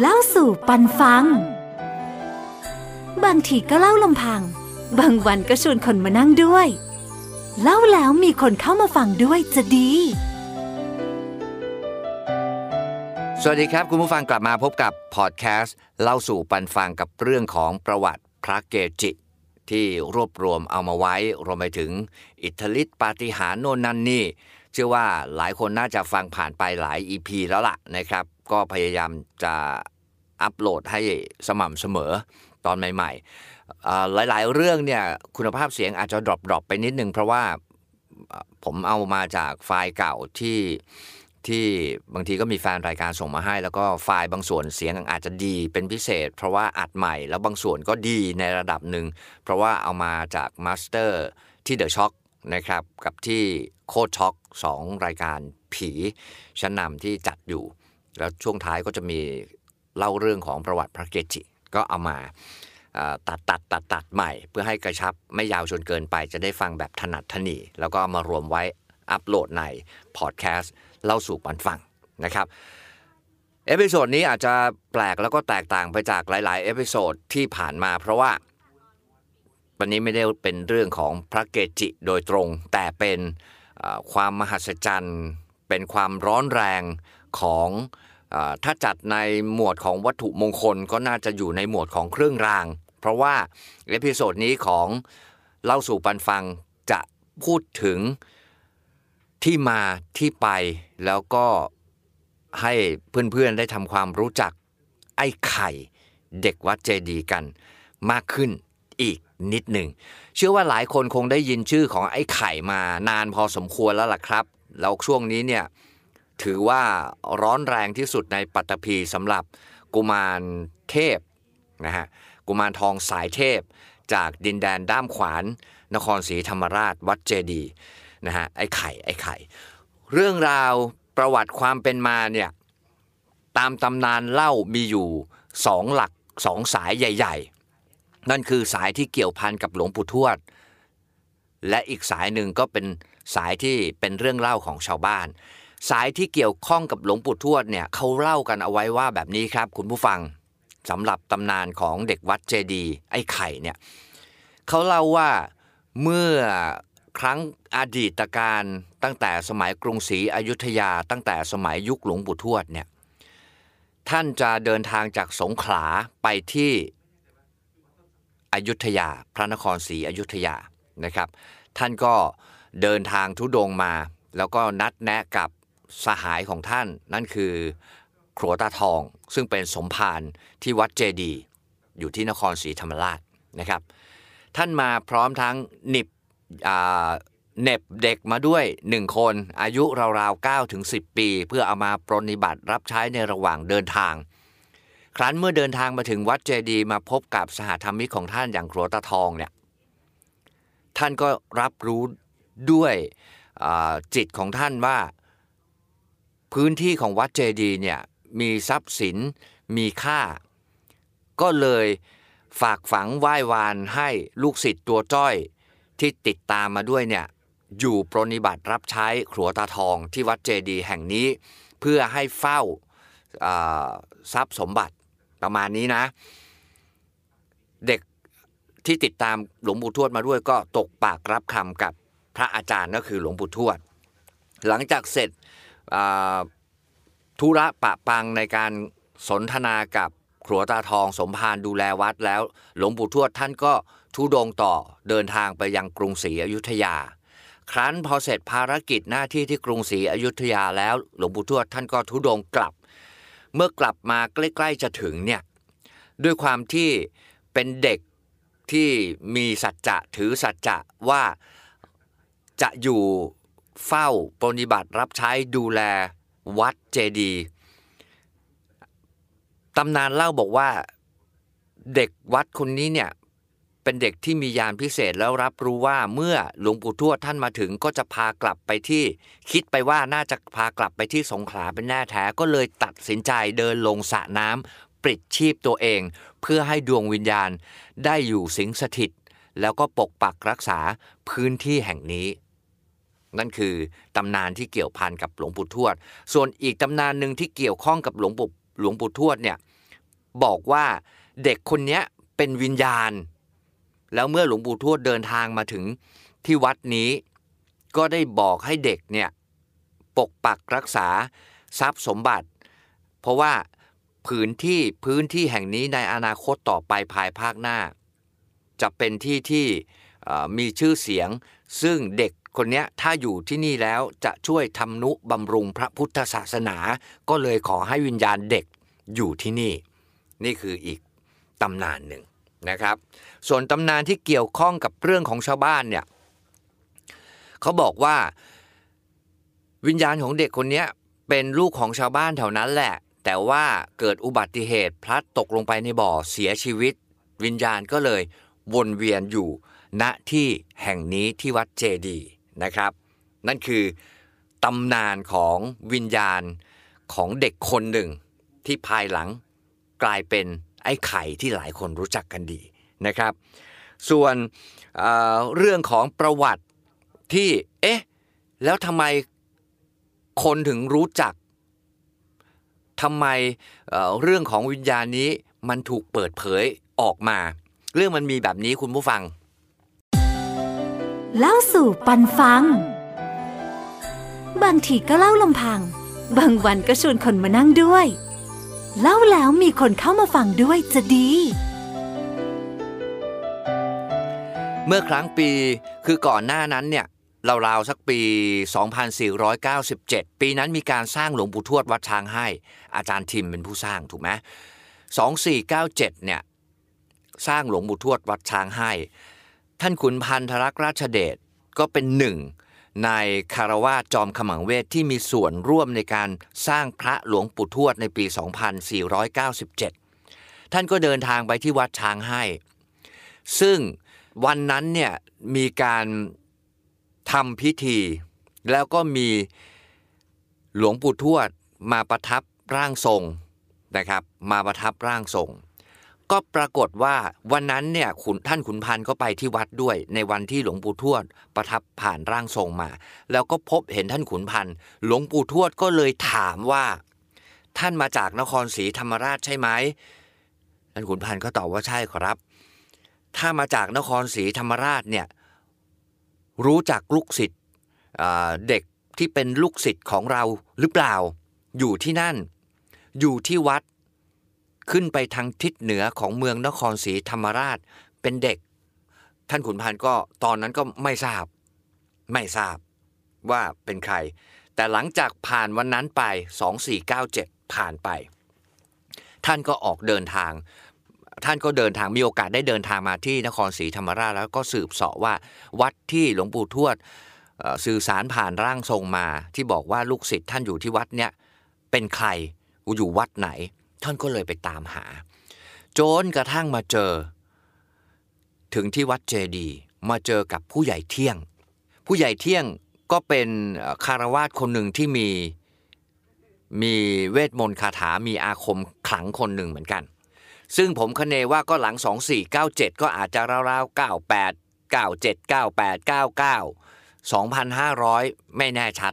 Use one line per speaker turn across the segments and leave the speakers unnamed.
เล่าสู่ปันฟัง บางทีก็เล่าลำพัง บางวันก็ชวนคนมานั่งด้วย เล่าแล้วมีคนเข้ามาฟังด้วยจะดี
สวัสดีครับ คุณผู้ฟังกลับมาพบกับพอดแคสต์เล่าสู่ปันฟังกับเรื่องของประวัติพระเกจิ ที่รวบรวมเอามาไว้รวมไปถึงอิทธิฤทธิปาฏิหาริย์โน่นนั่นนี่เชื่อว่าหลายคนน่าจะฟังผ่านไปหลาย EP แล้วล่ะนะครับ ก็พยายามจะอัปโหลดให้สม่ำเสมอตอนใหม่ๆ หลายๆ เรื่องเนี่ยคุณภาพเสียงอาจจะ drop ๆไปนิดนึง เพราะว่าผมเอามาจากไฟล์เก่าที่ที่บางทีก็มีแฟนรายการส่งมาให้ แล้วก็ไฟล์บางส่วนเสียงอาจจะดีเป็นพิเศษ เพราะว่าอัดใหม่แล้วบางส่วนก็ดีในระดับหนึ่ง เพราะว่าเอามาจาก masterที่เดอะช็อคนะครับกับที่โคดช็อคสองรายการผีชั้นนำที่จัดอยู่ แล้วช่วงท้ายก็จะมีเล่าเรื่องของประวัติพระเกจิ ก็เอามาตัดตัดตัดตัดใหม่ เพื่อให้กระชับไม่ยาวจนเกินไป จะได้ฟังแบบถนัดถนีแล้วก็มารวมไว้อัปโหลดในพอดแคสต์เล่าสู่ปันฟังนะครับ episode นี้อาจจะแปลกแล้วก็แตกต่างไปจากหลาย ๆ episode ที่ผ่านมาเพราะว่า วันนี้ไม่ได้เป็นเรื่องของพระเกจิโดยตรง แต่เป็นความมหัศจรรย์ เป็นความร้อนแรงของ ถ้าจัดในหมวดของวัตถุมงคลก็น่าจะอยู่ในหมวดของเครื่องราง เพราะว่า episode นี้ของเล่าสู่ปันฟังจะพูดถึงที่มาที่ไปแล้วก็ให้เพื่อนๆได้ทำความรู้จักไอ้ไข่เด็กวัดเจดีย์กันมากขึ้นอีกนิดหนึ่ง เชื่อว่าหลายคนคงได้ยินชื่อของไอ้ไข่มานานพอสมควรแล้วล่ะครับ แล้วช่วงนี้เนี่ย ถือว่าร้อนแรงที่สุดในปัตตภีสำหรับกุมารเทพนะฮะกุมารทองสายเทพ จากดินแดนด้ามขวาน นครศรีธรรมราชวัดเจดีนะฮะไอ้ไข่ไอ้ไข่ เรื่องราวประวัติความเป็นมาเนี่ยตามตำนานเล่ามีอยู่สองหลักสองสายใหญ่ ๆ นั่นคือสายที่เกี่ยวพันกับหลวงปู่ทวด และอีกสายหนึ่งก็เป็นสายที่เป็นเรื่องเล่าของชาวบ้าน สายที่เกี่ยวข้องกับหลวงปู่ทวดเนี่ยเขาเล่ากันเอาไว้ว่าแบบนี้ครับ คุณผู้ฟังสำหรับตำนานของเด็กวัดเจดีย์ไอ้ไข่เนี่ยเขาเล่าว่าเมื่อครั้งอดีตการตั้งแต่สมัยกรุงศรีอยุธยา ตั้งแต่สมัยยุคหลวงปู่ทวดเนี่ยท่านจะเดินทางจากสงขลาไปที่อยุธยา พระนครศรีอยุธยานะครับ ท่านก็เดินทางทุดงมา แล้วก็นัดแนะกับ สหายของท่าน นั่นคือครัวตาทอง ซึ่งเป็นสมภารที่วัดเจดี อยู่ที่นครศรีธรรมราชนะครับ ท่านมาพร้อมทั้งหนิบเน็บเด็กมาด้วยหนึ่งคนอายุราวๆ9ถึง10 ปี เพื่อเอามาปรนนิบัติรับใช้ในระหว่างเดินทาง ครั้นเมื่อเดินทางมาถึงวัดเจดีมาพบกับสหธรรมิกของท่านอย่างครัวตาทองเนี่ยท่านก็รับรู้ด้วยจิตของท่านว่า พื้นที่ของวัดเจดีเนี่ยมีทรัพย์สินมีค่า ก็เลยฝากฝังไหว้วานให้ลูกศิษย์ตัวจ้อยที่ติดตามมาด้วยเนี่ยอยู่ปรนนิบัติรับใช้ครัวตาทองที่วัดเจดีแห่งนี้ เพื่อให้เฝ้าทรัพย์สมบัติประมาณนี้นะ เด็กที่ติดตามหลวงปู่ทวดมาด้วยก็ตกปากรับคำกับพระอาจารย์ก็คือหลวงปู่ทวด หลังจากเสร็จ ธุระปะปังในการสนทนากับครัวตาทองสมภารดูแลวัดแล้ว หลวงปู่ทวดท่านก็ทุดงต่อเดินทางไปยังกรุงศรีอยุธยา ครั้นพอเสร็จภารกิจหน้าที่ที่กรุงศรีอยุธยาแล้ว หลวงปู่ทวดท่านก็ทุดงกลับ เมื่อกลับมาใกล้ๆจะถึงเนี่ยด้วยความที่เป็นเด็กที่มีสัจจะถือสัจจะว่าจะอยู่ เฝ้าปฏิบัติรับใช้ดูแลวัดเจดีตำนานเล่าบอกว่าเด็กวัดคนนี้เนี่ยเป็นเด็กที่มียานพิเศษแล้วรับรู้ว่าเมื่อหลวงปู่ทวดท่านมาถึงก็จะพากลับไปที่ คิดไปว่าน่าจะพากลับไปที่สงขลาเป็นแน่แท้ก็เลยตัดสินใจเดินลงสระน้ำปลิดชีพตัวเอง เพื่อให้ดวงวิญญาณได้อยู่สิงสถิต แล้วก็ปกปักรักษาพื้นที่แห่งนี้ นั่นคือตำนานที่เกี่ยวพันกับหลวงปู่ทวด ส่วนอีกตำนานหนึ่งที่เกี่ยวข้องกับหลวงปู่หลวงปู่ทวดเนี่ยบอกว่าเด็กคนนี้เป็นวิญญาณ แล้วเมื่อหลวงปู่ทวดเดินทางมาถึงที่วัดนี้ ก็ได้บอกให้เด็กเนี่ยปกปักรักษาทรัพย์สมบัติ เพราะว่าพื้นที่พื้นที่แห่งนี้ในอนาคตต่อไปภายภาคหน้า จะเป็นที่ที่มีชื่อเสียงซึ่งเด็ก คนเนี้ยถ้าอยู่ที่นี่แล้วจะช่วยทำนุบำรุงพระพุทธศาสนา ก็เลยขอให้วิญญาณเด็กอยู่ที่นี่ นี่คืออีกตำนานหนึ่งนะครับ ส่วนตำนานที่เกี่ยวข้องกับเรื่องของชาวบ้านเนี่ยเขาบอกว่า วิญญาณของเด็กคนนี้เป็นลูกของชาวบ้านแถวนั้นแหละ แต่ว่าเกิดอุบัติเหตุพลัดตกลงไปในบ่อเสียชีวิต วิญญาณก็เลยวนเวียนอยู่ณที่แห่งนี้ที่วัดเจดีย์ นะครับ นั่นคือตำนานของวิญญาณของเด็กคนหนึ่ง ที่ภายหลังกลายเป็นไอ้ไข่ที่หลายคนรู้จักกันดีนะครับ ส่วนเเรื่องของประวัติที่เอ๊ะแล้วทำไมคนถึงรู้จักทำไมเเรื่องของวิญญาณนี้มันถูกเปิดเผยออกมา เรื่องมันมีแบบนี้คุณผู้ฟัง
เล่าสู่ปันฟัง บางทีก็เล่าลำพัง บางวันก็ชวนคนมานั่งด้วย เล่าแล้วมีคนเข้ามาฟังด้วยจะดี
เมื่อครั้งปีคือก่อนหน้านั้นเนี่ยราวๆสักปี 2497 ปีนั้นมีการสร้างหลวงปู่ทวดวัดช้างให้ อาจารย์ทิมเป็นผู้สร้างถูกไหม2497 เนี่ย สร้างหลวงปู่ทวดวัดช้างให้ ท่านขุนพันธรักษ์ราชเดชก็เป็นหนึ่งในคารวาจอมขมังเวทที่มีส่วนร่วมในการสร้างพระหลวงปู่ทวดในปี 2497 ท่านก็เดินทางไปที่วัดช้างให้ ซึ่งวันนั้นเนี่ยมีการทำพิธี แล้วก็มีหลวงปู่ทวดมาประทับร่างทรงนะครับ มาประทับร่างทรง ก็ปรากฏว่าวันนั้นเนี่ยขุนท่านขุนพันธ์ก็ไปที่วัดด้วย ในวันที่หลวงปู่ทวดประทับผ่านร่างทรงมา แล้วก็พบเห็นท่านขุนพันธ์หลวงปู่ทวดก็เลยถามว่า ท่านมาจากนครศรีธรรมราชใช่ไหมท่านขุนพันธ์ก็ตอบว่าใช่ครับ ถ้ามาจากนครศรีธรรมราชเนี่ยรู้จักลูกศิษย์เด็กที่เป็นลูกศิษย์ของเราหรือเปล่า อยู่ที่นั่น อยู่ที่วัด ขึ้นไปทางทิศเหนือของเมืองนครศรีธรรมราชเป็นเด็ก ท่านขุนพันธ์ก็ตอนนั้นก็ไม่ทราบ ไม่ทราบว่าเป็นใคร แต่หลังจากผ่านวันนั้นไป 2497 ผ่านไป ท่านก็ออกเดินทาง ท่านก็เดินทางมีโอกาสได้เดินทางมาที่นครศรีธรรมราชแล้วก็สืบเสาะว่าวัดที่หลวงปู่ทวดสื่อสารผ่านร่างทรงมา ที่บอกว่าลูกศิษย์ท่านอยู่ที่วัดเนี่ยเป็นใครอยู่วัดไหน ท่านก็เลยไปตามหา จนกระทั่งมาเจอ ถึงที่วัดเจดีมาเจอกับผู้ใหญ่เที่ยง ผู้ใหญ่เที่ยงก็เป็นคารวาสคนหนึ่งที่มีมีเวทมนต์คาถา มีอาคมขลังคนหนึ่งเหมือนกัน ซึ่งผมคเนว่าก็หลัง 2497 ก็อาจจะราวๆ 98 97 98 99 2,500 ไม่แน่ชัด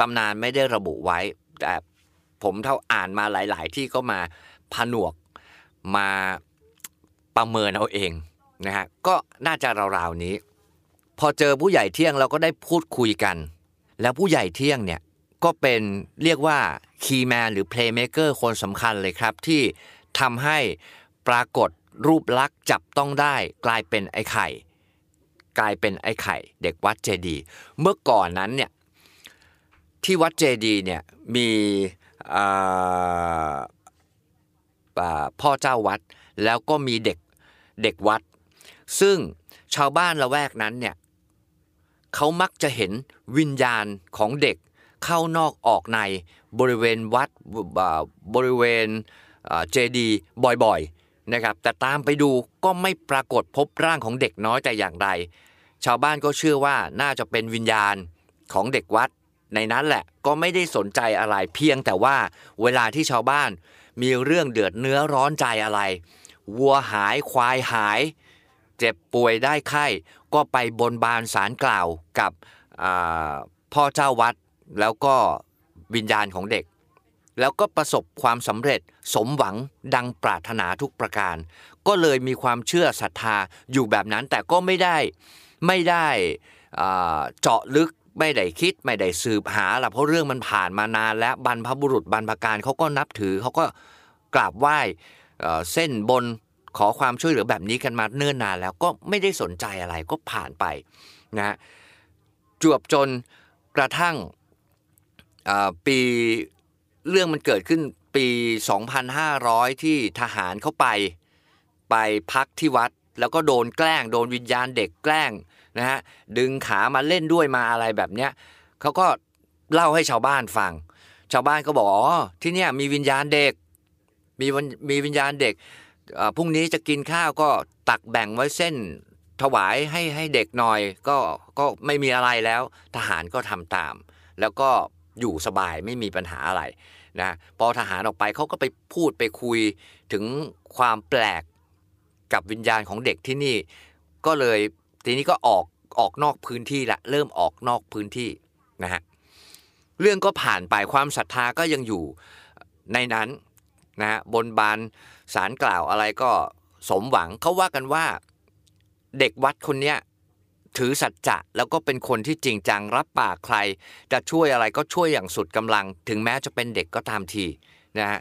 ตำนานไม่ได้ระบุไว้ แต่ ผมเท่าอ่านมาหลาย ๆ ที่ก็มาผนวกมาประเมินเอาเองนะฮะก็น่าจะราวๆนี้ พอเจอผู้ใหญ่เที่ยงเราก็ได้พูดคุยกัน แล้วผู้ใหญ่เที่ยงเนี่ยก็เป็นเรียกว่า key man หรือ playmaker คนสำคัญเลยครับ ที่ทำให้ปรากฏรูปลักษณ์จับต้องได้ กลายเป็นไอ้ไข่ กลายเป็นไอ้ไข่ เด็กวัดเจดีย์เมื่อก่อนนั้นเนี่ยที่วัดเจดีย์เนี่ยมี พ่อเจ้าวัด แล้วก็มีเด็กเด็กวัด ซึ่งชาวบ้านละแวกนั้นเนี่ยเขามักจะเห็นวิญญาณของเด็กเข้านอกออกในบริเวณวัดบริเวณเจดีบ่อยๆนะครับ แต่ตามไปดูก็ไม่ปรากฏพบร่างของเด็กน้อยแต่อย่างใด ชาวบ้านก็เชื่อว่าน่าจะเป็นวิญญาณของเด็กวัด ในนั้นแหละก็ไม่ได้สนใจอะไรเพียงแต่ว่าเวลาที่ชาวบ้านมีเรื่องเดือดเนื้อร้อนใจอะไร วัวหายควายหาย เจ็บป่วยได้ไข้ ก็ไปบนบานสารกล่าวกับพ่อเจ้าวัดแล้วก็วิญญาณของเด็ก แล้วก็ประสบความสำเร็จสมหวังดังปรารถนาทุกประการ ก็เลยมีความเชื่อศรัทธาอยู่แบบนั้นแต่ก็ไม่ได้ไม่ได้เจาะลึก ไม่ได้คิดไม่ได้สืบหาละเพราะเรื่องมันผ่านมานาน แล้วบรรพบุรุษบรรพการเขาก็นับถือเขาก็กราบไหว้เส้นบนขอความช่วยเหลือแบบนี้กันมาเนิ่นนานแล้วก็ไม่ได้สนใจอะไรก็ผ่านไปนะจวบจนกระทั่งปีเรื่องมันเกิดขึ้นปี 2500 ที่ทหารเข้าไปไปพักที่วัด แล้วก็โดนแกล้ง โดนวิญญาณเด็กแกล้ง นะฮะดึงขามาเล่นด้วยมาอะไรแบบเนี้ยเขาก็เล่าให้ชาวบ้านฟัง ชาวบ้านก็บอกอ๋อที่เนี่ยมีวิญญาณเด็ก มีมีวิญญาณเด็กพรุ่งนี้จะกินข้าวก็ตักแบ่งไว้เส้นถวายให้ให้เด็กหน่อยก็ก็ไม่มีอะไรแล้ว ทหารก็ทำตาม แล้วก็อยู่สบายไม่มีปัญหาอะไรนะพอทหารออกไปเขาก็ไปพูดไปคุยถึงความแปลกกับวิญญาณของเด็กที่นี่ ก็เลย ทีนี้ก็ออกออกนอกพื้นที่ละเริ่มออกนอกพื้นที่นะฮะเรื่องก็ผ่านไปความศรัทธาก็ยังอยู่ในนั้นนะฮะบนบานสารกล่าวอะไรก็สมหวังเขาว่ากันว่าเด็กวัดคนเนี้ยถือสัจจะแล้วก็เป็นคนที่จริงจังรับปากใคร จะช่วยอะไรก็ช่วยอย่างสุดกำลัง ถึงแม้จะเป็นเด็กก็ตามทีนะฮะ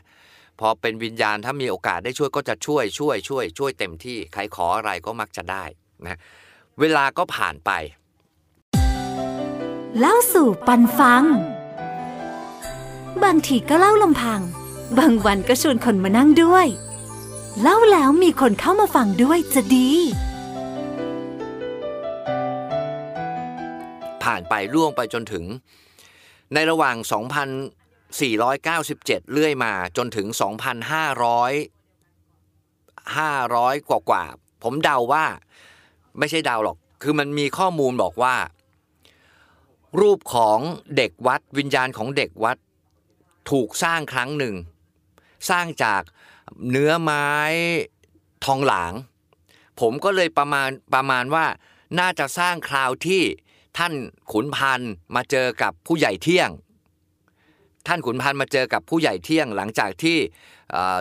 พอเป็นวิญญาณถ้ามีโอกาสได้ช่วยก็จะช่วยช่วยช่วยช่วยเต็มที่ใครขออะไรก็มักจะได้นะ เวลาก็ผ่านไป
เล่าสู่ปันฟัง บางทีก็เล่าลำพัง บางวันก็ชวนคนมานั่งด้วย เล่าแล้วมีคนเข้ามาฟังด้วยจะดี
ผ่านไปล่วงไปจนถึง ในระหว่าง 2,497 เรื่อยมาจนถึง 2,500 500 กว่ากว่า ผมเดาว่า ไม่ใช่ดาวหรอก คือมันมีข้อมูลบอกว่า รูปของเด็กวัดวิญญาณของเด็กวัดถูกสร้างครั้งหนึ่ง สร้างจากเนื้อไม้ทองหลาง ผมก็เลยประมาณประมาณว่าน่าจะสร้างคราวที่ท่านขุนพันธ์มาเจอกับผู้ใหญ่เที่ยง ท่านขุนพันธ์มาเจอกับผู้ใหญ่เที่ยง หลังจากที่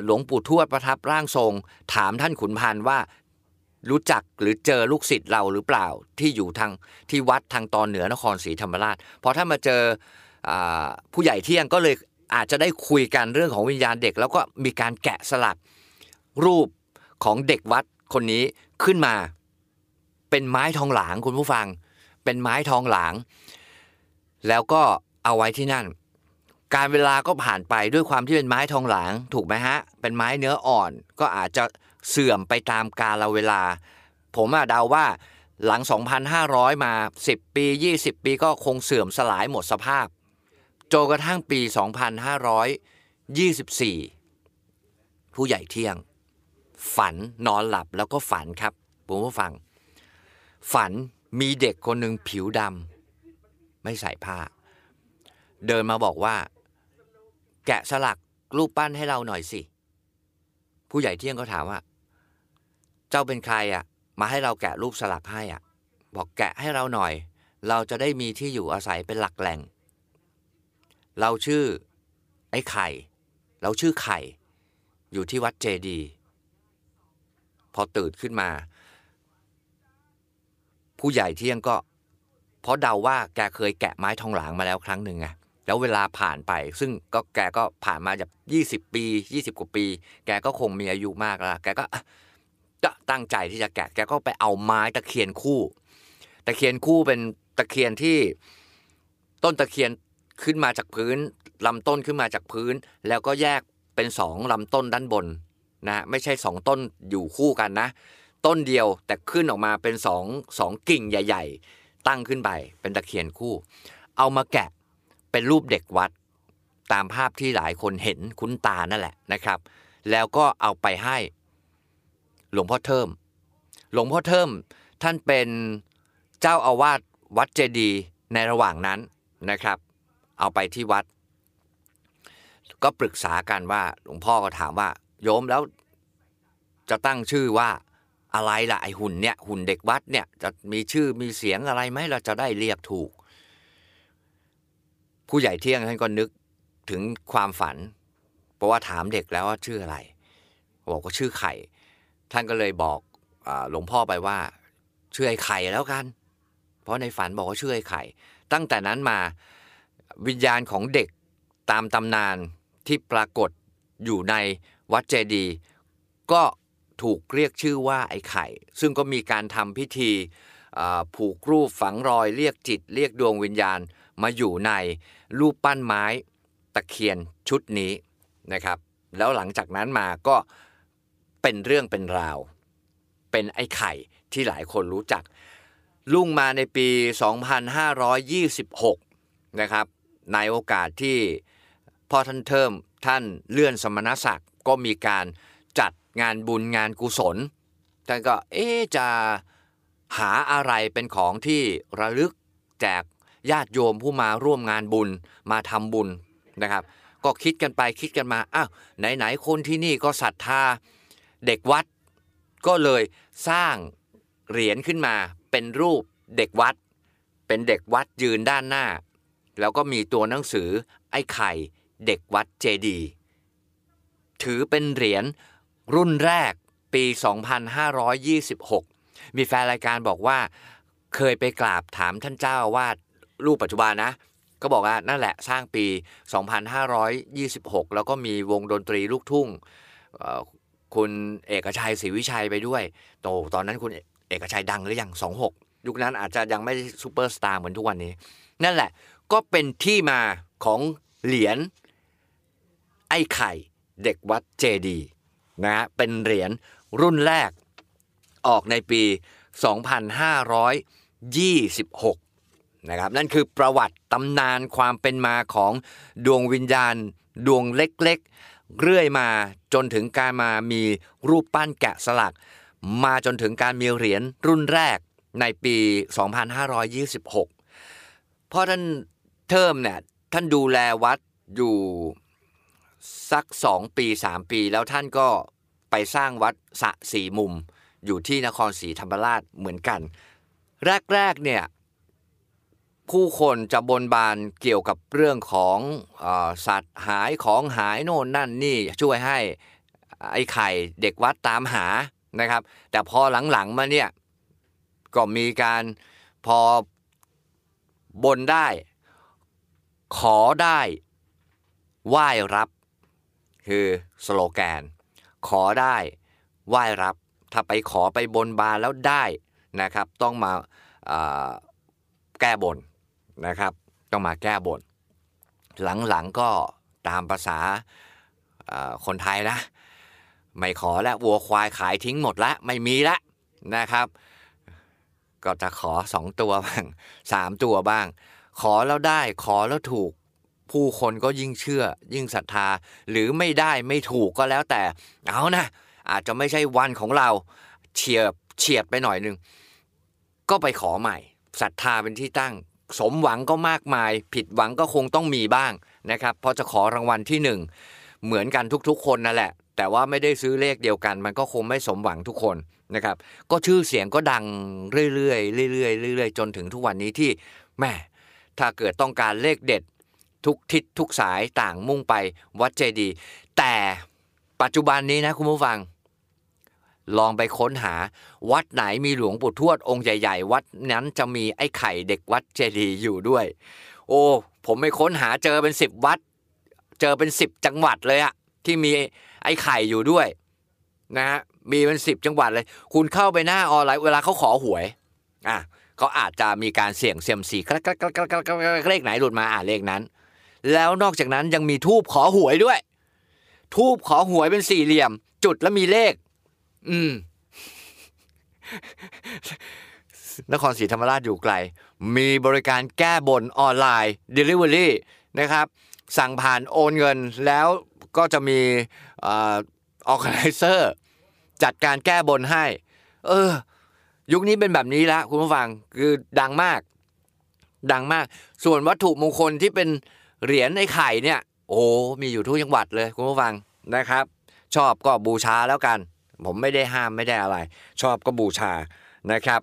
หลวงปู่ทวดประทับร่างทรง ถามท่านขุนพันธ์ว่า รู้จักหรือเจอลูกศิษย์เราหรือเปล่าที่อยู่ทางที่วัดทางตอนเหนือนครศรีธรรมราชพอท่ามาเจอผู้ใหญ่เที่ยงก็เลยอาจจะได้คุยกันเรื่องของวิญญาณเด็ก แล้วก็มีการแกะสลักรูปของเด็กวัดคนนี้ขึ้นมา เป็นไม้ทองหลางคุณผู้ฟัง เป็นไม้ทองหลาง แล้วก็เอาไว้ที่นั่น การเวลาก็ผ่านไปด้วยความที่เป็นไม้ทองหลาง ถูกไหมฮะ เป็นไม้เนื้ออ่อนก็อาจจะ เสื่อมไปตามกาลเวลา ผมอะเดาว่าหลัง 2,500 มา 10 ปี 20 ปีก็คงเสื่อมสลายหมดสภาพโจกระทั่งปี 2524 ผู้ใหญ่เที่ยง ฝันนอนหลับแล้วก็ฝันครับผมผู้ฟัง ฝันมีเด็กคนหนึ่งผิวดำไม่ใส่ผ้า เดินมาบอกว่า แกะสลักรูปปั้นให้เราหน่อยสิ ผู้ใหญ่เที่ยงก็ถามว่า จ้าเป็นใครอะ มาให้เราแกะรูปสลักให้อะ บอกแกะให้เราหน่อย เราจะได้มีที่อยู่อาศัยเป็นหลักแหล่ง เราชื่อ ไอ้ไข่ เราชื่อไข่ อยู่ที่วัดเจดี พอตื่นขึ้นมา ผู้ใหญ่เที่ยงก็ เพราะเดาว่าแกเคยแกะไม้ทองหลางมาแล้วครั้งหนึ่งไงแล้วเวลาผ่านไป ซึ่งก็แกก็ผ่านมาจากยี่สิบปียี่สิบกว่าปี แกก็คงมีอายุมากแล้ว แกก็ จะตั้งใจที่จะแกะแกก็ไปเอาไม้ตะเคียนคู่ ตะเคียนคู่เป็นตะเคียนที่ต้นตะเคียนขึ้นมาจากพื้นลำต้นขึ้นมาจากพื้น แล้วก็แยกเป็นสองลำต้นด้านบนนะไม่ใช่สองต้นอยู่คู่กันนะ ต้นเดียวแต่ขึ้นออกมาเป็นสองสองกิ่งใหญ่ ๆ ตั้งขึ้นไปเป็นตะเคียนคู่ เอามาแกะเป็นรูปเด็กวัด ตามภาพที่หลายคนเห็นคุ้นตานั่นแหละนะครับ แล้วก็เอาไปให้ หลวงพ่อเทิม หลวงพ่อเทิมท่านเป็นเจ้าอาวาสวัดเจดีในระหว่างนั้นนะครับ เอาไปที่วัด ก็ปรึกษากันว่าหลวงพ่อก็ถามว่า โยมแล้วจะตั้งชื่อว่าอะไรล่ะไอหุ่นเนี่ยหุ่นเด็กวัดเนี่ยจะมีชื่อมีเสียงอะไรไหมเราจะได้เรียกถูก ผู้ใหญ่เที่ยงท่านก็นึกถึงความฝัน เพราะว่าถามเด็กแล้วว่าชื่ออะไรบอกว่าชื่อไข่ ท่านก็เลยบอกหลวงพ่อไปว่าเชื่อไอ้ไข่แล้วกัน เพราะในฝันบอกว่าเชื่อไอ้ไข่ ตั้งแต่นั้นมาวิญญาณของเด็กตามตำนานที่ปรากฏอยู่ในวัดเจดีย์ก็ถูกเรียกชื่อว่าไอ้ไข่ ซึ่งก็มีการทำพิธีผูกรูปฝังรอยเรียกจิต เรียกดวงวิญญาณมาอยู่ในรูปปั้นไม้ตะเคียนชุดนี้นะครับ แล้วหลังจากนั้นมาก็ เป็นเรื่องเป็นราว เป็นไอ้ไข่ที่หลายคนรู้จัก ลุ่งมาในปี 2526 นะครับในโอกาสที่พ่อท่านเทิมท่านเลื่อนสมณศักดิ์ก็มีการจัดงานบุญงานกุศลท่านก็เอ๊จะหาอะไรเป็นของที่ระลึกแจกญาติโยมผู้มาร่วมงานบุญมาทำบุญนะครับ ก็คิดกันไปคิดกันมาอ้าวไหนๆคนที่นี่ก็ศรัทธา เด็กวัดก็เลยสร้างเหรียญขึ้นมาเป็นรูปเด็กวัด เป็นเด็กวัดยืนด้านหน้า แล้วก็มีตัวหนังสือไอ้ไข่เด็กวัดเจดีถือเป็นเหรียญรุ่นแรกปี 2526 มีแฟนรายการบอกว่าเคยไปกราบถามท่านเจ้าอาวาดรูปปัจจุบันนะ ก็บอกว่านั่นแหละสร้างปี 2526 แล้วก็มีวงดนตรีลูกทุ่ง คุณเอกชัยศรีวิชัยไปด้วย โตตอนนั้นคุณเอกชัยดังหรือยัง26ยุคนั้นอาจจะยังไม่ซูเปอร์สตาร์เหมือนทุกวันนี้ นั่นแหละก็เป็นที่มาของเหรียญไอ้ไข่เด็กวัดเจดีนะฮะเป็นเหรียญรุ่นแรกออกในปี 2526 นะครับ นั่นคือประวัติตำนานความเป็นมาของดวงวิญญาณ ดวงเล็กๆ เรื่อยมาจนถึงการมามีรูปปั้นแกะสลัก มาจนถึงการมีเหรียญรุ่นแรกในปี 2526 เพราะท่านเทิมเนี่ยท่านดูแลวัดอยู่สักสองปีสามปี แล้วท่านก็ไปสร้างวัดสะสีมุม อยู่ที่นครศรีธรรมราชเหมือนกัน แรกๆเนี่ย ผู้คนจะบนบานเกี่ยวกับเรื่องของอสัตว์หายของหายโน่นนั่นนี่ช่วยให้ไอ้ไข่เด็กวัดตามหานะครับ แต่พอหลังๆมาเนี่ยก็มีการพอบนได้ ขอได้ไหว้รับ คือสโลแกน ขอได้ไหว้รับ ถ้าไปขอไปบนบานแล้วได้นะครับ ต้องมาแก้บน นะครับ ต้องมาแก้บน หลังๆก็ตามภาษาคนไทยนะ ไม่ขอแล้ววัวควายขายทิ้งหมดละไม่มีละนะครับ ก็จะขอสองตัวบ้างสามตัวบ้าง ขอแล้วได้ขอแล้วถูกผู้คนก็ยิ่งเชื่อ ยิ่งศรัทธา หรือไม่ได้ไม่ถูกก็แล้วแต่ เอานะอาจจะไม่ใช่วันของเราเฉียบเฉียดไปหน่อยนึง ก็ไปขอใหม่ศรัทธาเป็นที่ตั้ง สมหวังก็มากมาย ผิดหวังก็คงต้องมีบ้างนะครับพราะจะขอรางวัลที่หนึ่งเหมือนกันทุกๆ คนนั่นแหละ แต่ว่าไม่ได้ซื้อเลขเดียวกัน มันก็คงไม่สมหวังทุกคนนะครับก็ชื่อเสียงก็ดังเรื่อยๆเรื่อยๆเรื่อยๆ จนถึงทุกวันนี้ที่แม่ถ้าเกิดต้องการเลขเด็ด ทุกทิศทุกสายต่างมุ่งไปวัดเจดี แต่ปัจจุบันนี้นะคุณผู้ฟัง ลองไปค้นหา วัดไหนมีหลวงปู่ทวดองค์ใหญ่ๆ วัดนั้นจะมีไอ้ไข่เด็กวัดเจดีย์อยู่ด้วย โอ้ ผมไปค้นหาเจอเป็นสิบวัด เจอเป็นสิบจังหวัดเลยอะที่มีไอ้ไข่อยู่ด้วยนะฮะมีเป็นสิบจังหวัดเลย คุณเข้าไปหน้าออนไลน์เวลาเขาขอหวยอะเขาอาจจะมีการเสี่ยงเซียมซีกลักกลักกลักกลักกลักกลักกลักเลขไหนหลุดมาอ่าเลขนั้น แล้วนอกจากนั้นยังมีทูบขอหวยด้วย ทูบขอหวยเป็นสี่เหลี่ยม จุดแล้วมีเลข อืม นครศรีธรรมราชอยู่ไกล มีบริการแก้บนออนไลน์ Delivery นะครับ สั่งผ่านโอนเงินแล้วก็จะมีออ g a n i z e r จัดการแก้บนให้ เออ ยุคนี้เป็นแบบนี้แล้วคุณผู้ฟังคือดังมาก ดังมาก ส่วนวัตถุมงคลที่เป็นเหรียญไอ้ไข่เนี่ย โอ้ มีอยู่ทุกจังหวัดเลยคุณผู้ฟังนะครับ ชอบก็บูชาแล้วกัน ผมไม่ได้ห้ามไม่ได้อะไร ชอบก็บูชานะครับ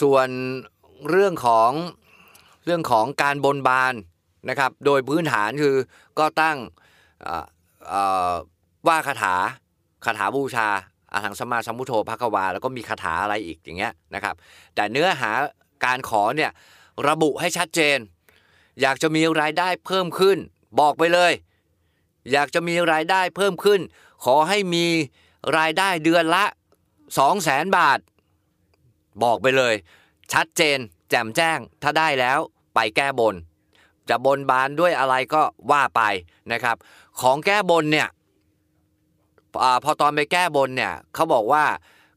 ส่วนเรื่องของเรื่องของการบนบานนะครับ โดยพื้นฐานคือก็ตั้งว่าคาถาคาถาบูชาอาหังสมาสัมพุทโธภควา แล้วก็มีคาถาอะไรอีกอย่างเงี้ยนะครับ แต่เนื้อหาการขอเนี่ยระบุให้ชัดเจน อยากจะมีรายได้เพิ่มขึ้น บอกไปเลย อยากจะมีรายได้เพิ่มขึ้น ขอให้มีรายได้เดือนละ2 0 0แสนบาท บอกไปเลย ชัดเจน แจ่มแจ้ง ถ้าได้แล้วไปแก้บน จะบนบานด้วยอะไรก็ว่าไปนะครับ ของแก้บนเนี่ยอพอตอนไปแก้บนเนี่ยเขาบอกว่า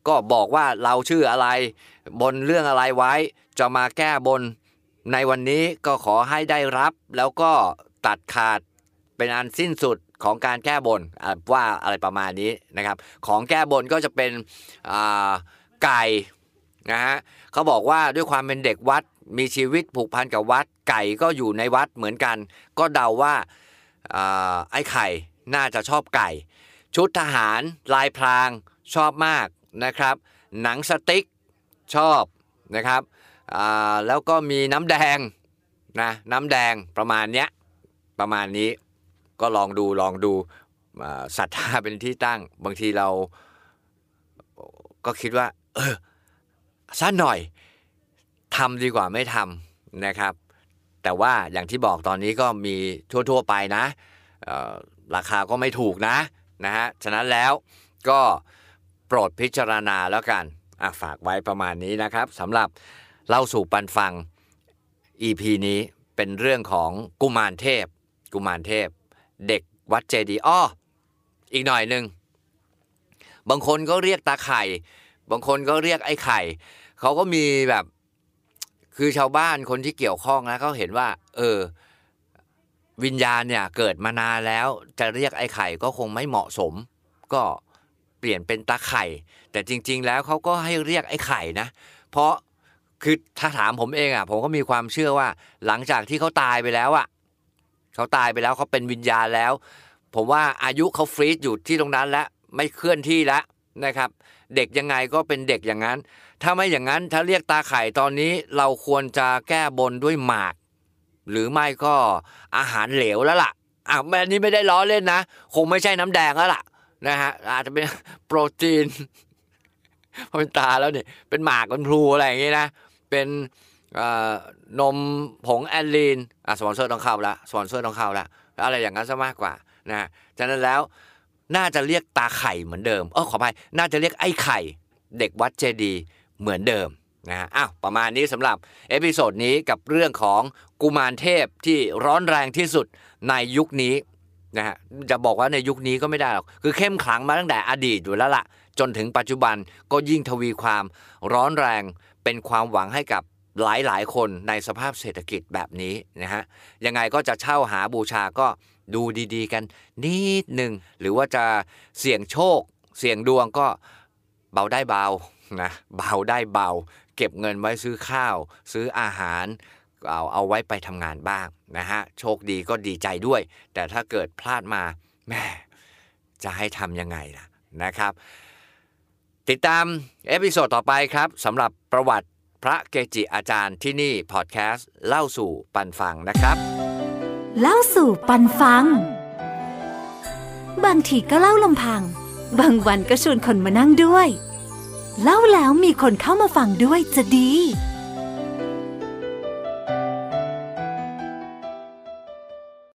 ก็บอกว่าเราชื่ออะไรบนเรื่องอะไรไว้ จะมาแก้บนในวันนี้ก็ขอให้ได้รับ แล้วก็ตัดขาด เป็นอันสิ้นสุดของการแก้บนว่าอะไรประมาณนี้นะครับ ของแก้บนก็จะเป็นไก่นะฮะเขาบอกว่าด้วยความเป็นเด็กวัดมีชีวิตผูกพันกับวัด ไก่ก็อยู่ในวัดเหมือนกัน ก็เดาว่าไอ้ไข่น่าจะชอบไก่ ชุดทหารลายพรางชอบมากนะครับ หนังสติ๊กชอบนะครับแล้วก็มีน้ำแดงนะน้ำแดงประมาณเนี้ยประมาณนี้ ก็ลองดูลองดูศรัทธาเป็นที่ตั้ง บางทีเราก็คิดว่า เออสั้นหน่อยทำดีกว่าไม่ทำนะครับ แต่ว่าอย่างที่บอกตอนนี้ก็มีทั่ว ๆ ไปนะราคาก็ไม่ถูกนะนะฮะฉะนั้นแล้วก็โปรดพิจารณาแล้วกันฝากไว้ประมาณนี้นะครับสำหรับเล่าสู่ปันฟัง EP นี้เป็นเรื่องของกุมารเทพ กุมารเทพ เด็กวัดเจดีอ้ออีกหน่อยหนึ่งบางคนก็เรียกตาไข่ บางคนก็เรียกไอ้ไข่ เขาก็มีแบบ คือชาวบ้านคนที่เกี่ยวข้องนะเขาเห็นว่า เออ วิญญาณเนี่ย เกิดมานานแล้ว จะเรียกไอ้ไข่ก็คงไม่เหมาะสม ก็เปลี่ยนเป็นตาไข่ แต่จริง ๆ แล้วเขาก็ให้เรียกไอ้ไข่นะ เพราะคือถ้าถามผมเองอะ ผมก็มีความเชื่อว่า หลังจากที่เขาตายไปแล้วอะ เขาตายไปแล้วเขาเป็นวิญญาณแล้ว ผมว่าอายุเขาฟรีซอยู่ที่ตรงนั้นแล้วไม่เคลื่อนที่แล้วนะครับ เด็กยังไงก็เป็นเด็กอย่างนั้น ถ้าไม่อย่างนั้นถ้าเรียกตาไข่ตอนนี้เราควรจะแก้บนด้วยหมาก หรือไม่ก็อาหารเหลวแล้วล่ะอะแม่นี้ไม่ได้ล้อเล่นนะ คงไม่ใช่น้ำแดงแล้วล่ะนะฮะอาจจะเป็นโปรตีนพอเป็นตาแล้วเนี่ยเป็นหมากเป็นพลูอะไรอย่างงี้นะเป็น นมผงแอนลีนสปอนเซอร์ต้องเข้าละสปอนเซอร์ต้องเข้าละอะไรอย่างนั้นซะมากกว่านะฉะนั้นแล้วน่าจะเรียกตาไข่เหมือนเดิมเออขออภัยน่าจะเรียกไอ้ไข่ เด็กวัดเจดีย์เหมือนเดิมนะอ้าวประมาณนี้สำหรับ episode นี้กับเรื่องของกุมารเทพที่ร้อนแรงที่สุดในยุคนี้นะฮะจะบอกว่าในยุคนี้ก็ไม่ได้หรอก คือเข้มขลังมาตั้งแต่อดีตอยู่แล้วละ่ะ จนถึงปัจจุบันก็ยิ่งทวีความร้อนแรงเป็นความหวังให้กับ หลายๆคนในสภาพเศรษฐกิจแบบนี้นะฮะยังไงก็จะเช่าหาบูชาก็ดูดีๆ กันนิดหนึ่งหรือว่าจะเสี่ยงโชค เสี่ยงดวงก็เบาได้เบานะเบาได้เบา เก็บเงินไว้ซื้อข้าว ซื้ออาหารเอาเอาไว้ไปทำงานบ้างนะฮะโชคดีก็ดีใจด้วย แต่ถ้าเกิดพลาดมาแม่จะให้ทำยังไงล่ะนะครับ ติดตาม episode ต่อไปครับสำหรับประวัติ พระเกจิอาจารย์ที่นี่พอดแคสต์เล่าสู่ปันฟังนะครับ
เล่าสู่ปันฟัง บางทีก็เล่าลำพัง บางวันก็ชวนคนมานั่งด้วย เล่าแล้วมีคนเข้ามาฟังด้วยจะดี